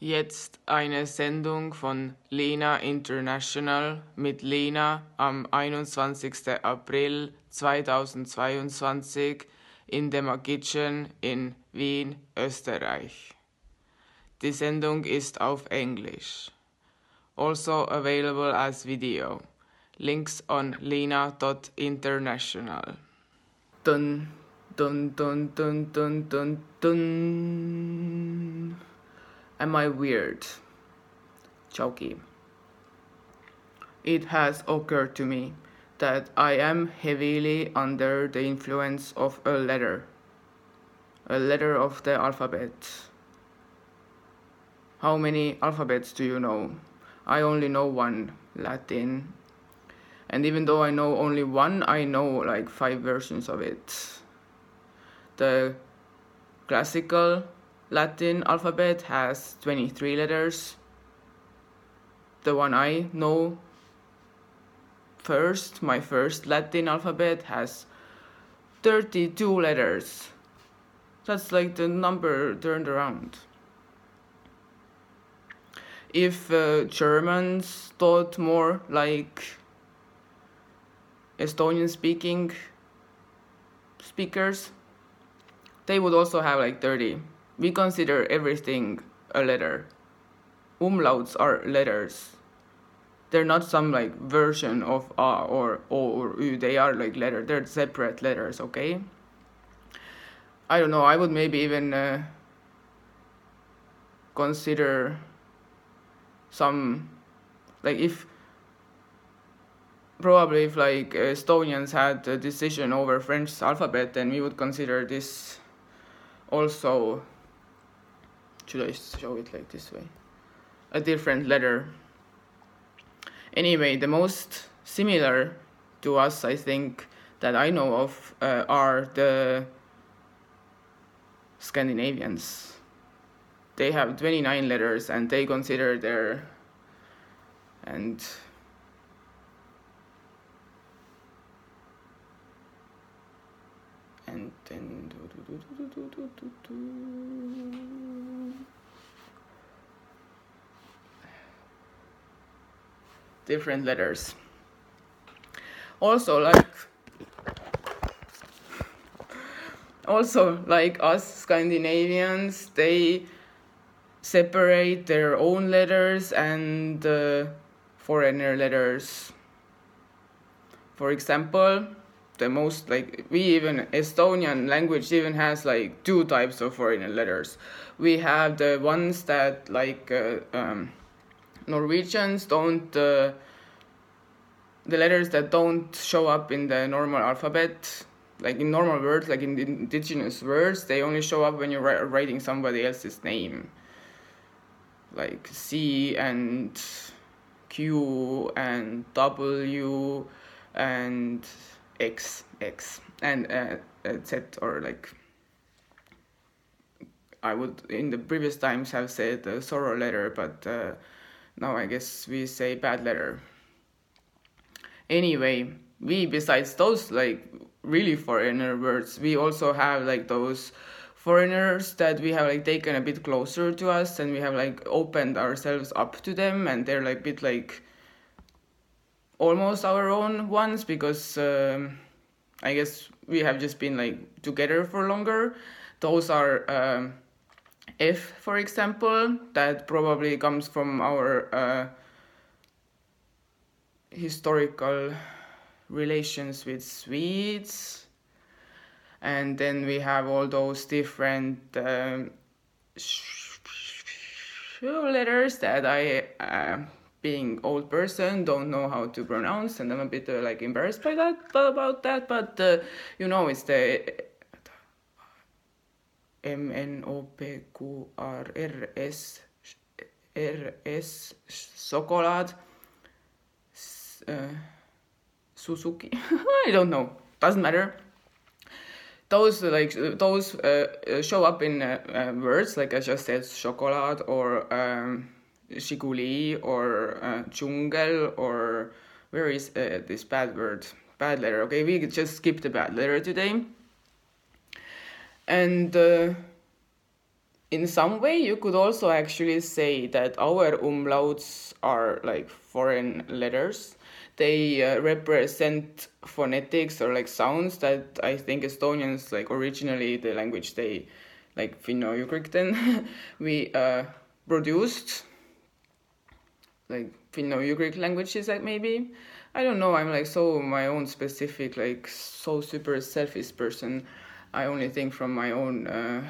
Jetzt eine Sendung von Lena International mit Lena am 21. April 2022 in der Kitchen in Wien, Österreich. Die Sendung ist auf Englisch. Also available as video. Links on lena.international. Dun dun dun dun dun dun dun. Am I weird? Choky. It has occurred to me that I am heavily under the influence of a letter. A letter of the alphabet. How many alphabets do you know? I only know one, Latin. And even though I know only one, I know like five versions of it. The classical Latin alphabet has 23 letters. The one I know first, my first Latin alphabet has 32 letters. That's like the number turned around. If uh, Germans thought more like Estonian speaking speakers, they would also have like 30 we consider everything a letter. Umlauts are letters. They're not some like version of a or o or u. They are like letters. They're separate letters. Okay. I don't know. I would maybe even uh, consider some like if probably if like Estonians had a decision over French alphabet, then we would consider this also should I show it like this way? A different letter. Anyway, the most similar to us, I think, that I know of uh, are the Scandinavians. They have 29 letters and they consider their and and then different letters. Also, like also like us Scandinavians, they separate their own letters and uh, foreigner letters. For example, the most like we even Estonian language even has like two types of foreign letters. We have the ones that like uh, um, Norwegians don't uh, the letters that don't show up in the normal alphabet like in normal words like in indigenous words they only show up when you're writing somebody else's name. Like C and Q and W and X X and uh, Z or like I would in the previous times have said the sorrow letter, but uh, now I guess we say bad letter. Anyway, we besides those like really foreigner words, we also have like those foreigners that we have like taken a bit closer to us and we have like opened ourselves up to them and they're like bit like almost our own ones because um, I guess we have just been like together for longer. Those are um, F, for example, that probably comes from our uh, historical relations with Swedes. And then we have all those different um, letters that I uh, being old person don't know how to pronounce and i'm a bit uh, like embarrassed by that about that but uh, you know it's the M N O P Q R R S R S chocolate uh, Suzuki I don't know doesn't matter those like those uh, show up in uh, words like I just said chocolate or um, or uh, jungle or where is this bad word? Bad letter. Okay, we just skip the bad letter today. And uh, in some way you could also actually say that our umlauts are like foreign letters. They uh, represent phonetics or like sounds that i think estonians like originally the language they like finno-ugric then we uh, produced. Like finno-ugric languages like maybe. I don't know. I'm like so my own specific like so super selfish person i only think from my own uh,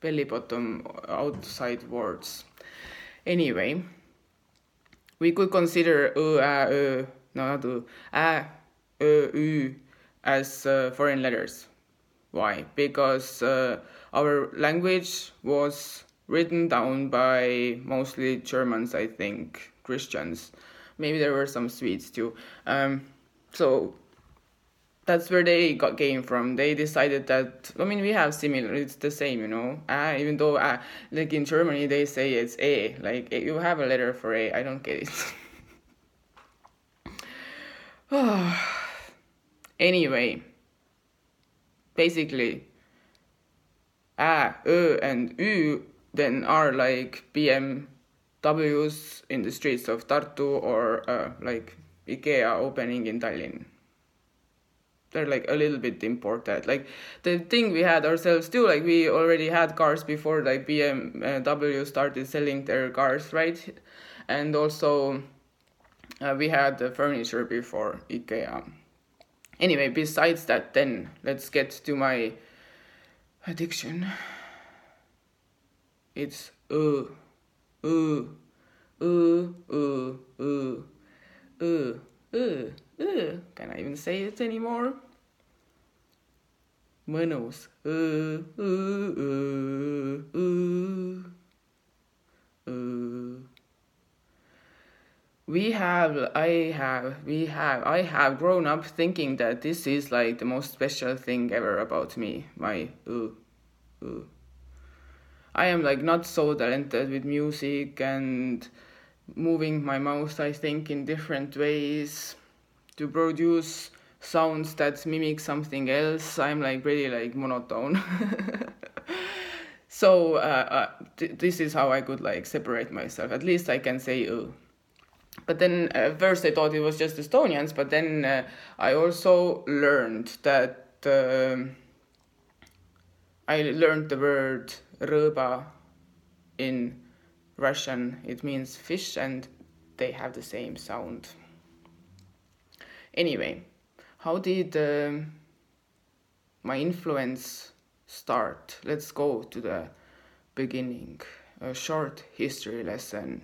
belly bottom outside words. Anyway, we could consider ö, ä, ö, no not ö, ä, ö, ü as uh, foreign letters. Why? Because uh, our language was written down by mostly Germans, I think, Christians. Maybe there were some Swedes too. Um, so that's where they got came from. They decided that I mean we have similar. It's the same, you know. Uh, even though uh, like in Germany they say it's a like you have a letter for a. I don't get it. anyway, basically, a, ö, and ü then are like BMWs in the streets of Tartu or uh, like IKEA opening in Tallinn they're like a little bit imported like the thing we had ourselves too like we already had cars before like bmw started selling their cars right? And also uh, we had the furniture before ikea. Anyway besides that then let's get to my addiction. It's uh uh uh uh uh uh uh Ugh, can I even say it anymore? Mõnus. Uh, uh, uh, we have, I have, we have, I have grown up thinking that this is like the most special thing ever about me. My uh, uh. I am like not so talented with music and moving my mouth, I think, in different ways to produce sounds that mimic something else. I'm like really like monotone. So uh, uh, th- this is how i could like separate myself. At least i can say uh. but then at first i thought it was just estonians but then uh, i also learned that um, i learned the word rõõba in russian. It means fish and they have the same sound Anyway, how did uh, my influence start? Let's go to the beginning. A short history lesson.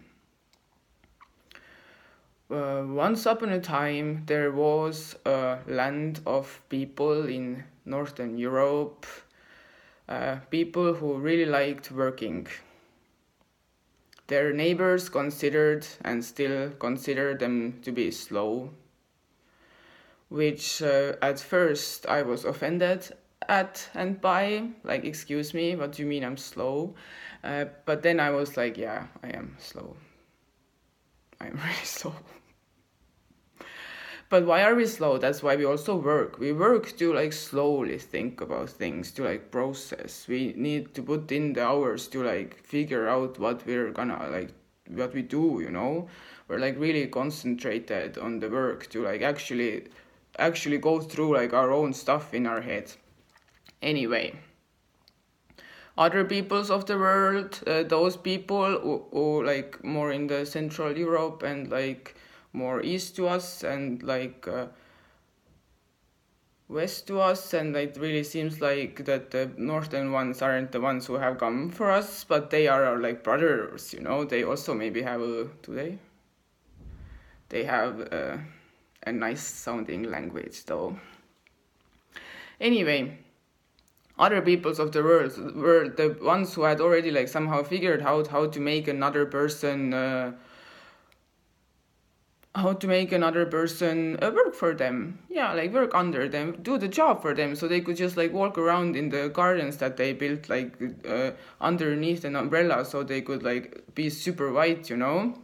Uh, once upon a time, there was a land of people in Northern Europe, uh, people who really liked working. Their neighbors considered and still consider them to be slow which uh, at first I was offended at and by, like, excuse me, what do you mean I'm slow? Uh, but then I was like, yeah, I am slow. I'm really slow. but why are we slow? That's why we also work. We work to like slowly think about things, to like process. We need to put in the hours to like figure out what we're gonna like, what we do, you know? We're like really concentrated on the work to like actually actually go through like our own stuff in our head. Anyway, other peoples of the world, uh, those people who, who like more in the Central Europe and like more east to us and like uh, west to us and it really seems like that the northern ones aren't the ones who have come for us but they are our like brothers you know they also maybe have a do they they have uh, a nice sounding language though. Anyway, other peoples of the world were the ones who had already like somehow figured out how to make another person uh, how to make another person uh, work for them. Yeah like work under them do the job for them so they could just like walk around in the gardens that they built like uh, underneath an umbrella so they could like be super white you know?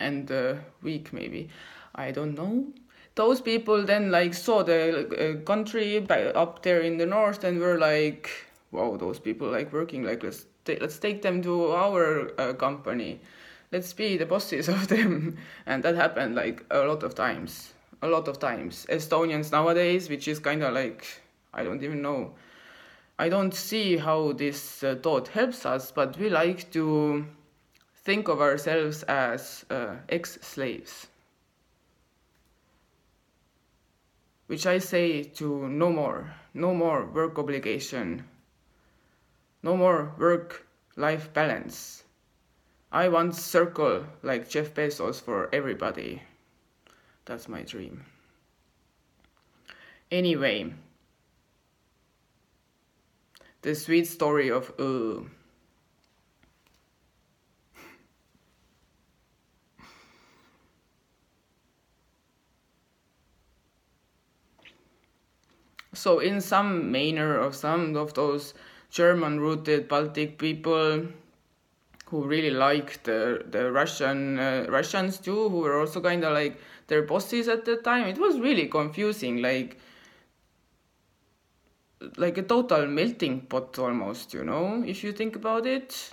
And uh, weak maybe I don't know. Those people then like saw the uh, country up there in the north and were like, wow, those people like working. Like let's let's take them to our uh, company. Let's be the bosses of them, and that happened like a lot of times. A lot of times. Estonians nowadays, which is kind of like I don't even know. I don't see how this uh, thought helps us, but we like to think of ourselves as uh, ex-slaves. Which I say to no more, no more work obligation, no more work life balance. I want circle like Jeff Bezos for everybody. That's my dream. Anyway, the sweet story of uh, So in some manner of some of those German rooted Baltic people who really liked the the Russian uh, Russians too, who were also kind of like their bosses at the time. It was really confusing, like like a total melting pot almost, you know, if you think about it.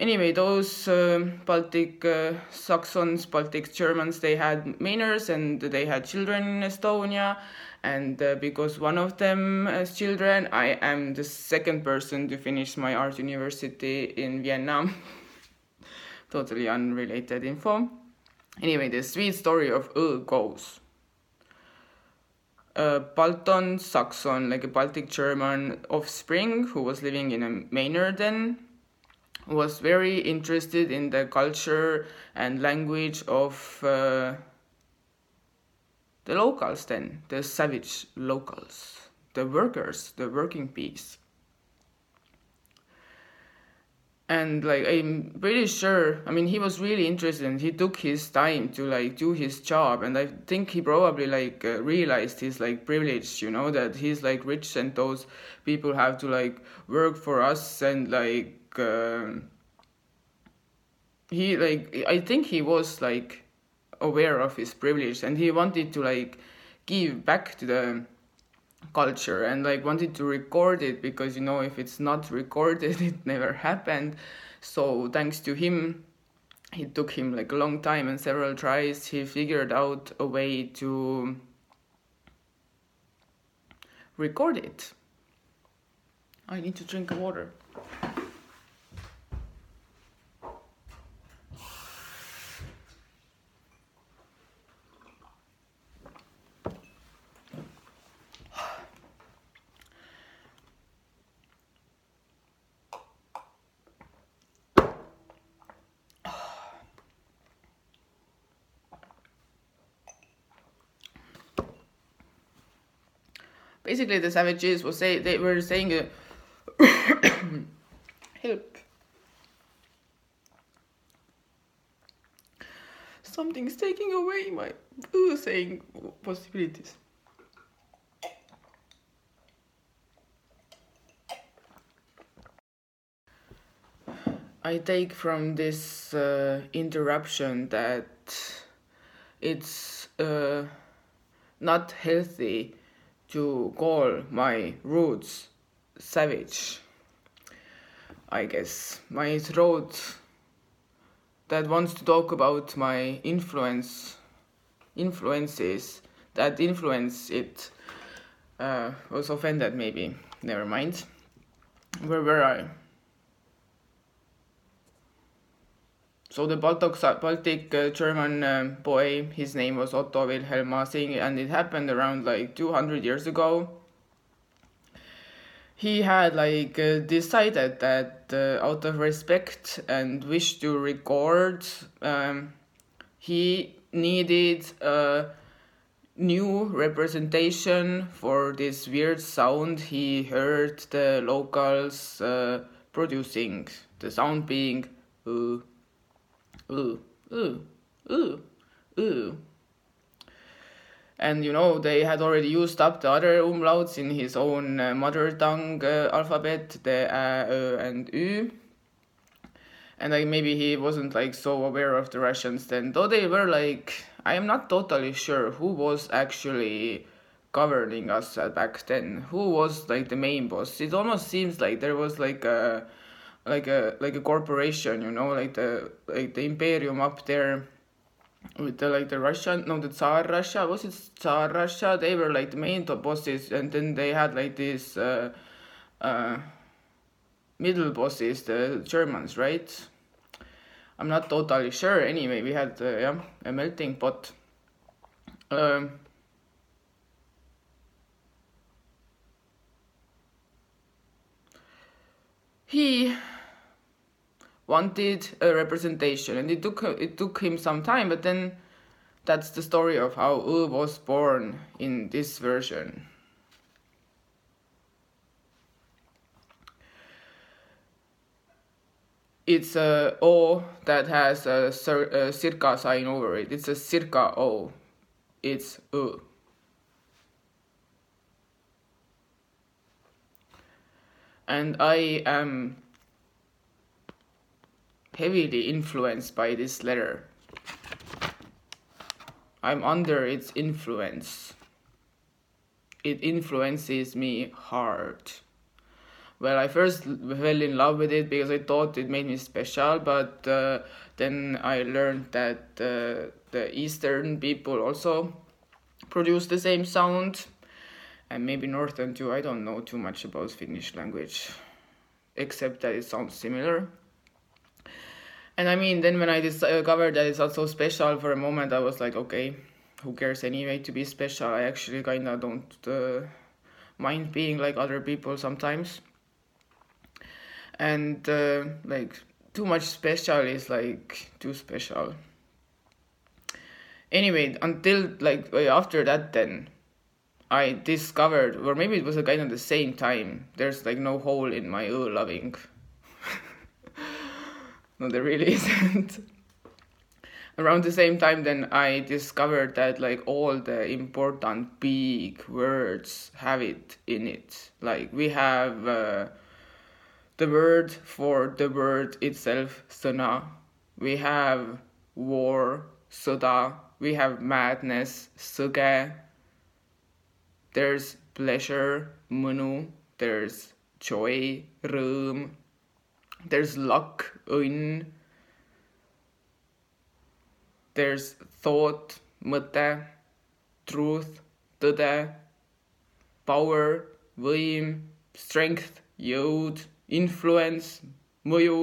Anyway, those uh, Baltic uh, Saxons, Baltic Germans, they had manners and they had children in Estonia and uh, because one of them has children i am the second person to finish my art university in Vienna. Totally unrelated info. Anyway the sweet story of uh goes. A Balton Saxon, like a Baltic German offspring who was living in a manor then, was very interested in the culture and language of uh, the locals then, the savage locals, the workers, the working bees. And like I'm pretty sure, I mean, he was really interested. And he took his time to like do his job, and I think he probably like uh, realized his like privilege, you know, that he's like rich, and those people have to like work for us, and like uh, he like I think he was like aware of his privilege and he wanted to like give back to the culture and like wanted to record it because you know if it's not recorded it never happened. So thanks to him it took him like a long time and several tries he figured out a way to record it. I need to drink water basically the savages was say they were saying uh, help. Something's taking away my uh, saying possibilities? I take from this uh, interruption that it's uh, not healthy to call my roots savage. I guess. My throat that wants to talk about my influence influences that influence it uh, was offended maybe. Never mind. Where were I so the Baltic, Baltic uh, German uh, boy, his name was Otto Wilhelm Masing, and it happened around like 200 years ago. He had like uh, decided that uh, out of respect and wish to record, um, he needed a new representation for this weird sound he heard the locals uh, producing. The sound being uh, ooh, ooh, ooh, ooh. And you know, they had already used up the other umlauts in his own uh, mother tongue uh, alphabet, the ä, ö, and ü. And like maybe he wasn't like so aware of the Russians then, though they were like, I am not totally sure who was actually governing us uh, back then? Who was like the main boss? It almost seems like there was like a like a like a corporation, you know, like the like the imperium up there with the like the Russian no the Tsar Russia was it Tsar Russia? They were like the main top bosses and then they had like these uh, uh, middle bosses the Germans right? I'm not totally sure. Anyway we had uh, yeah a melting pot. Um, he wanted a representation and it took it took him some time but then that's the story of how U was born in this version. It's a O that has a, a circa sign over it. It's a circa O. It's U and I am heavily influenced by this letter. I'm under its influence. It influences me hard. Well, I first fell in love with it because I thought it made me special, but uh, then I learned that uh, the Eastern people also produce the same sound, and maybe Northern too. I don't know too much about Finnish language, except that it sounds similar. And I mean, then when I discovered that it's not so special for a moment, I was like, okay, who cares anyway to be special? I actually kind of don't uh, mind being like other people sometimes. And uh, like, too much special is like too special. Anyway, until like after that, then I discovered, or maybe it was a kind of the same time. There's like no hole in my uh, loving. no, there really isn't. Around the same time, then I discovered that like all the important big words have it in it. Like we have uh, the word for the word itself, sõna. We have war, sõda. We have madness, suge. There's pleasure, mõnu. There's joy, room there's luck in there's thought mõte truth tõde power võim strength jõud influence mõju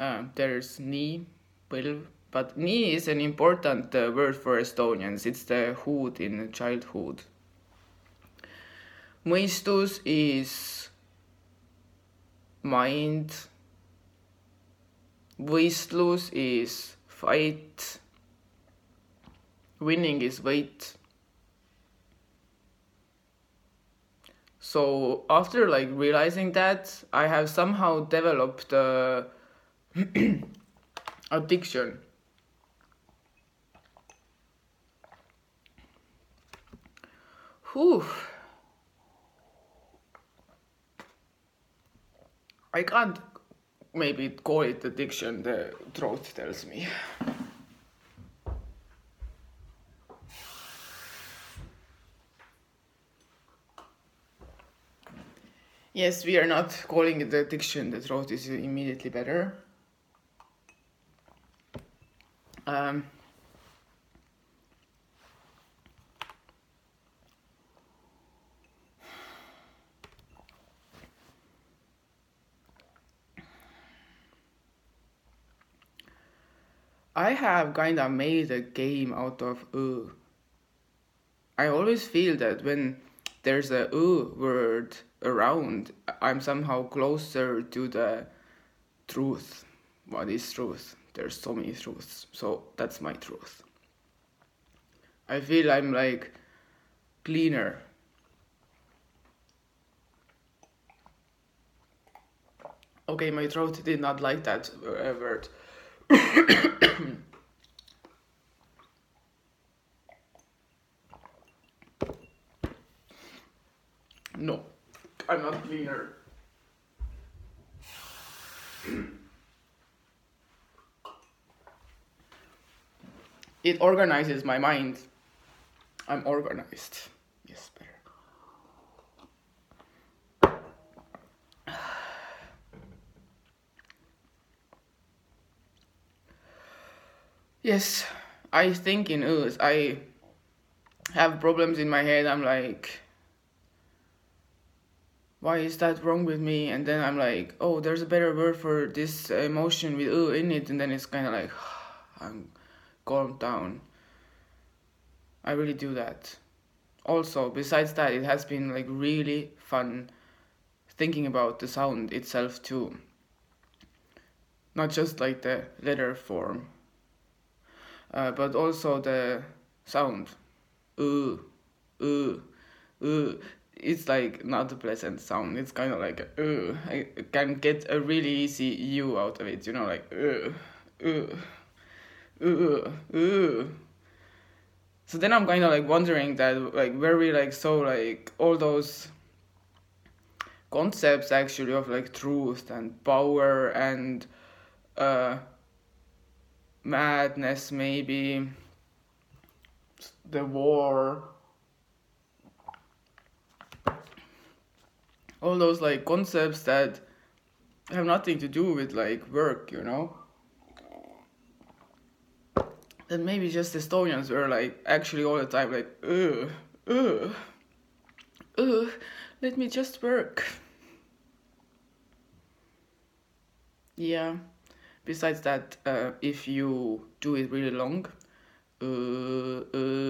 uh, there's nii põlv but nii is an important uh, word for Estonians it's the hood in childhood mõistus is mind. Võistlus is fight. Winning is võit. So after like realizing that, I have somehow developed a addiction. Whew. I can't maybe call it addiction, the throat tells me. Yes, we are not calling it addiction, the throat is immediately better. Um, I have kind of made a game out of ooh. I always feel that when there's a ooh word around, I'm somehow closer to the truth. What is truth? There's so many truths. So that's my truth. I feel I'm like cleaner. Okay, my throat did not like that uh, word. no, I'm not cleaner. it organizes my mind I'm organized. Yes, better. Yes, I think in us. I have problems in my head. I'm like, why is that wrong with me? And then I'm like, oh, there's a better word for this emotion with uh in it. And then it's kind of like, I'm calmed down. I really do that. Also, besides that, it has been like really fun thinking about the sound itself too. Not just like the letter form, uh, but also the sound. Ooh, ooh, ooh. It's like not a pleasant sound. It's kind of like ooh. I can get a really easy U out of it. You know, like ooh, ooh, ooh, ooh. So then I'm kind of like wondering that like very like so like all those concepts actually of like truth and power and uh madness maybe the war all those like concepts that have nothing to do with like work you know? Then maybe just estonians were like actually all the time like ugh ugh ugh let me just work. Yeah besides that uh, if you do it really long uh, uh,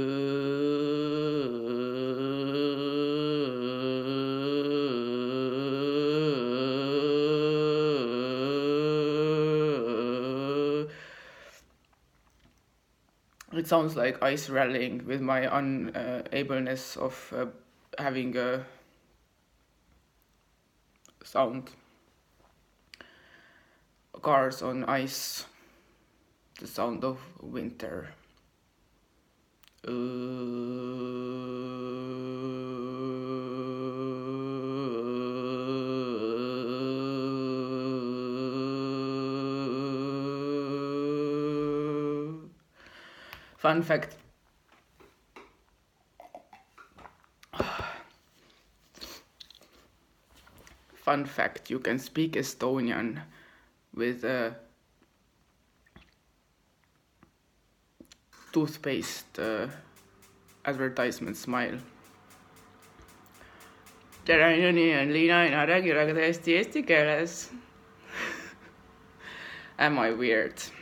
it sounds like ice rallying with my unableness of uh, having a sound cars on ice the sound of winter. Uh, fun fact. Fun fact you can speak estonian with a toothpaste uh, advertisement smile. tere, minu nimi on Liina Aina, räägin väga hästi eesti keeles Am I weird?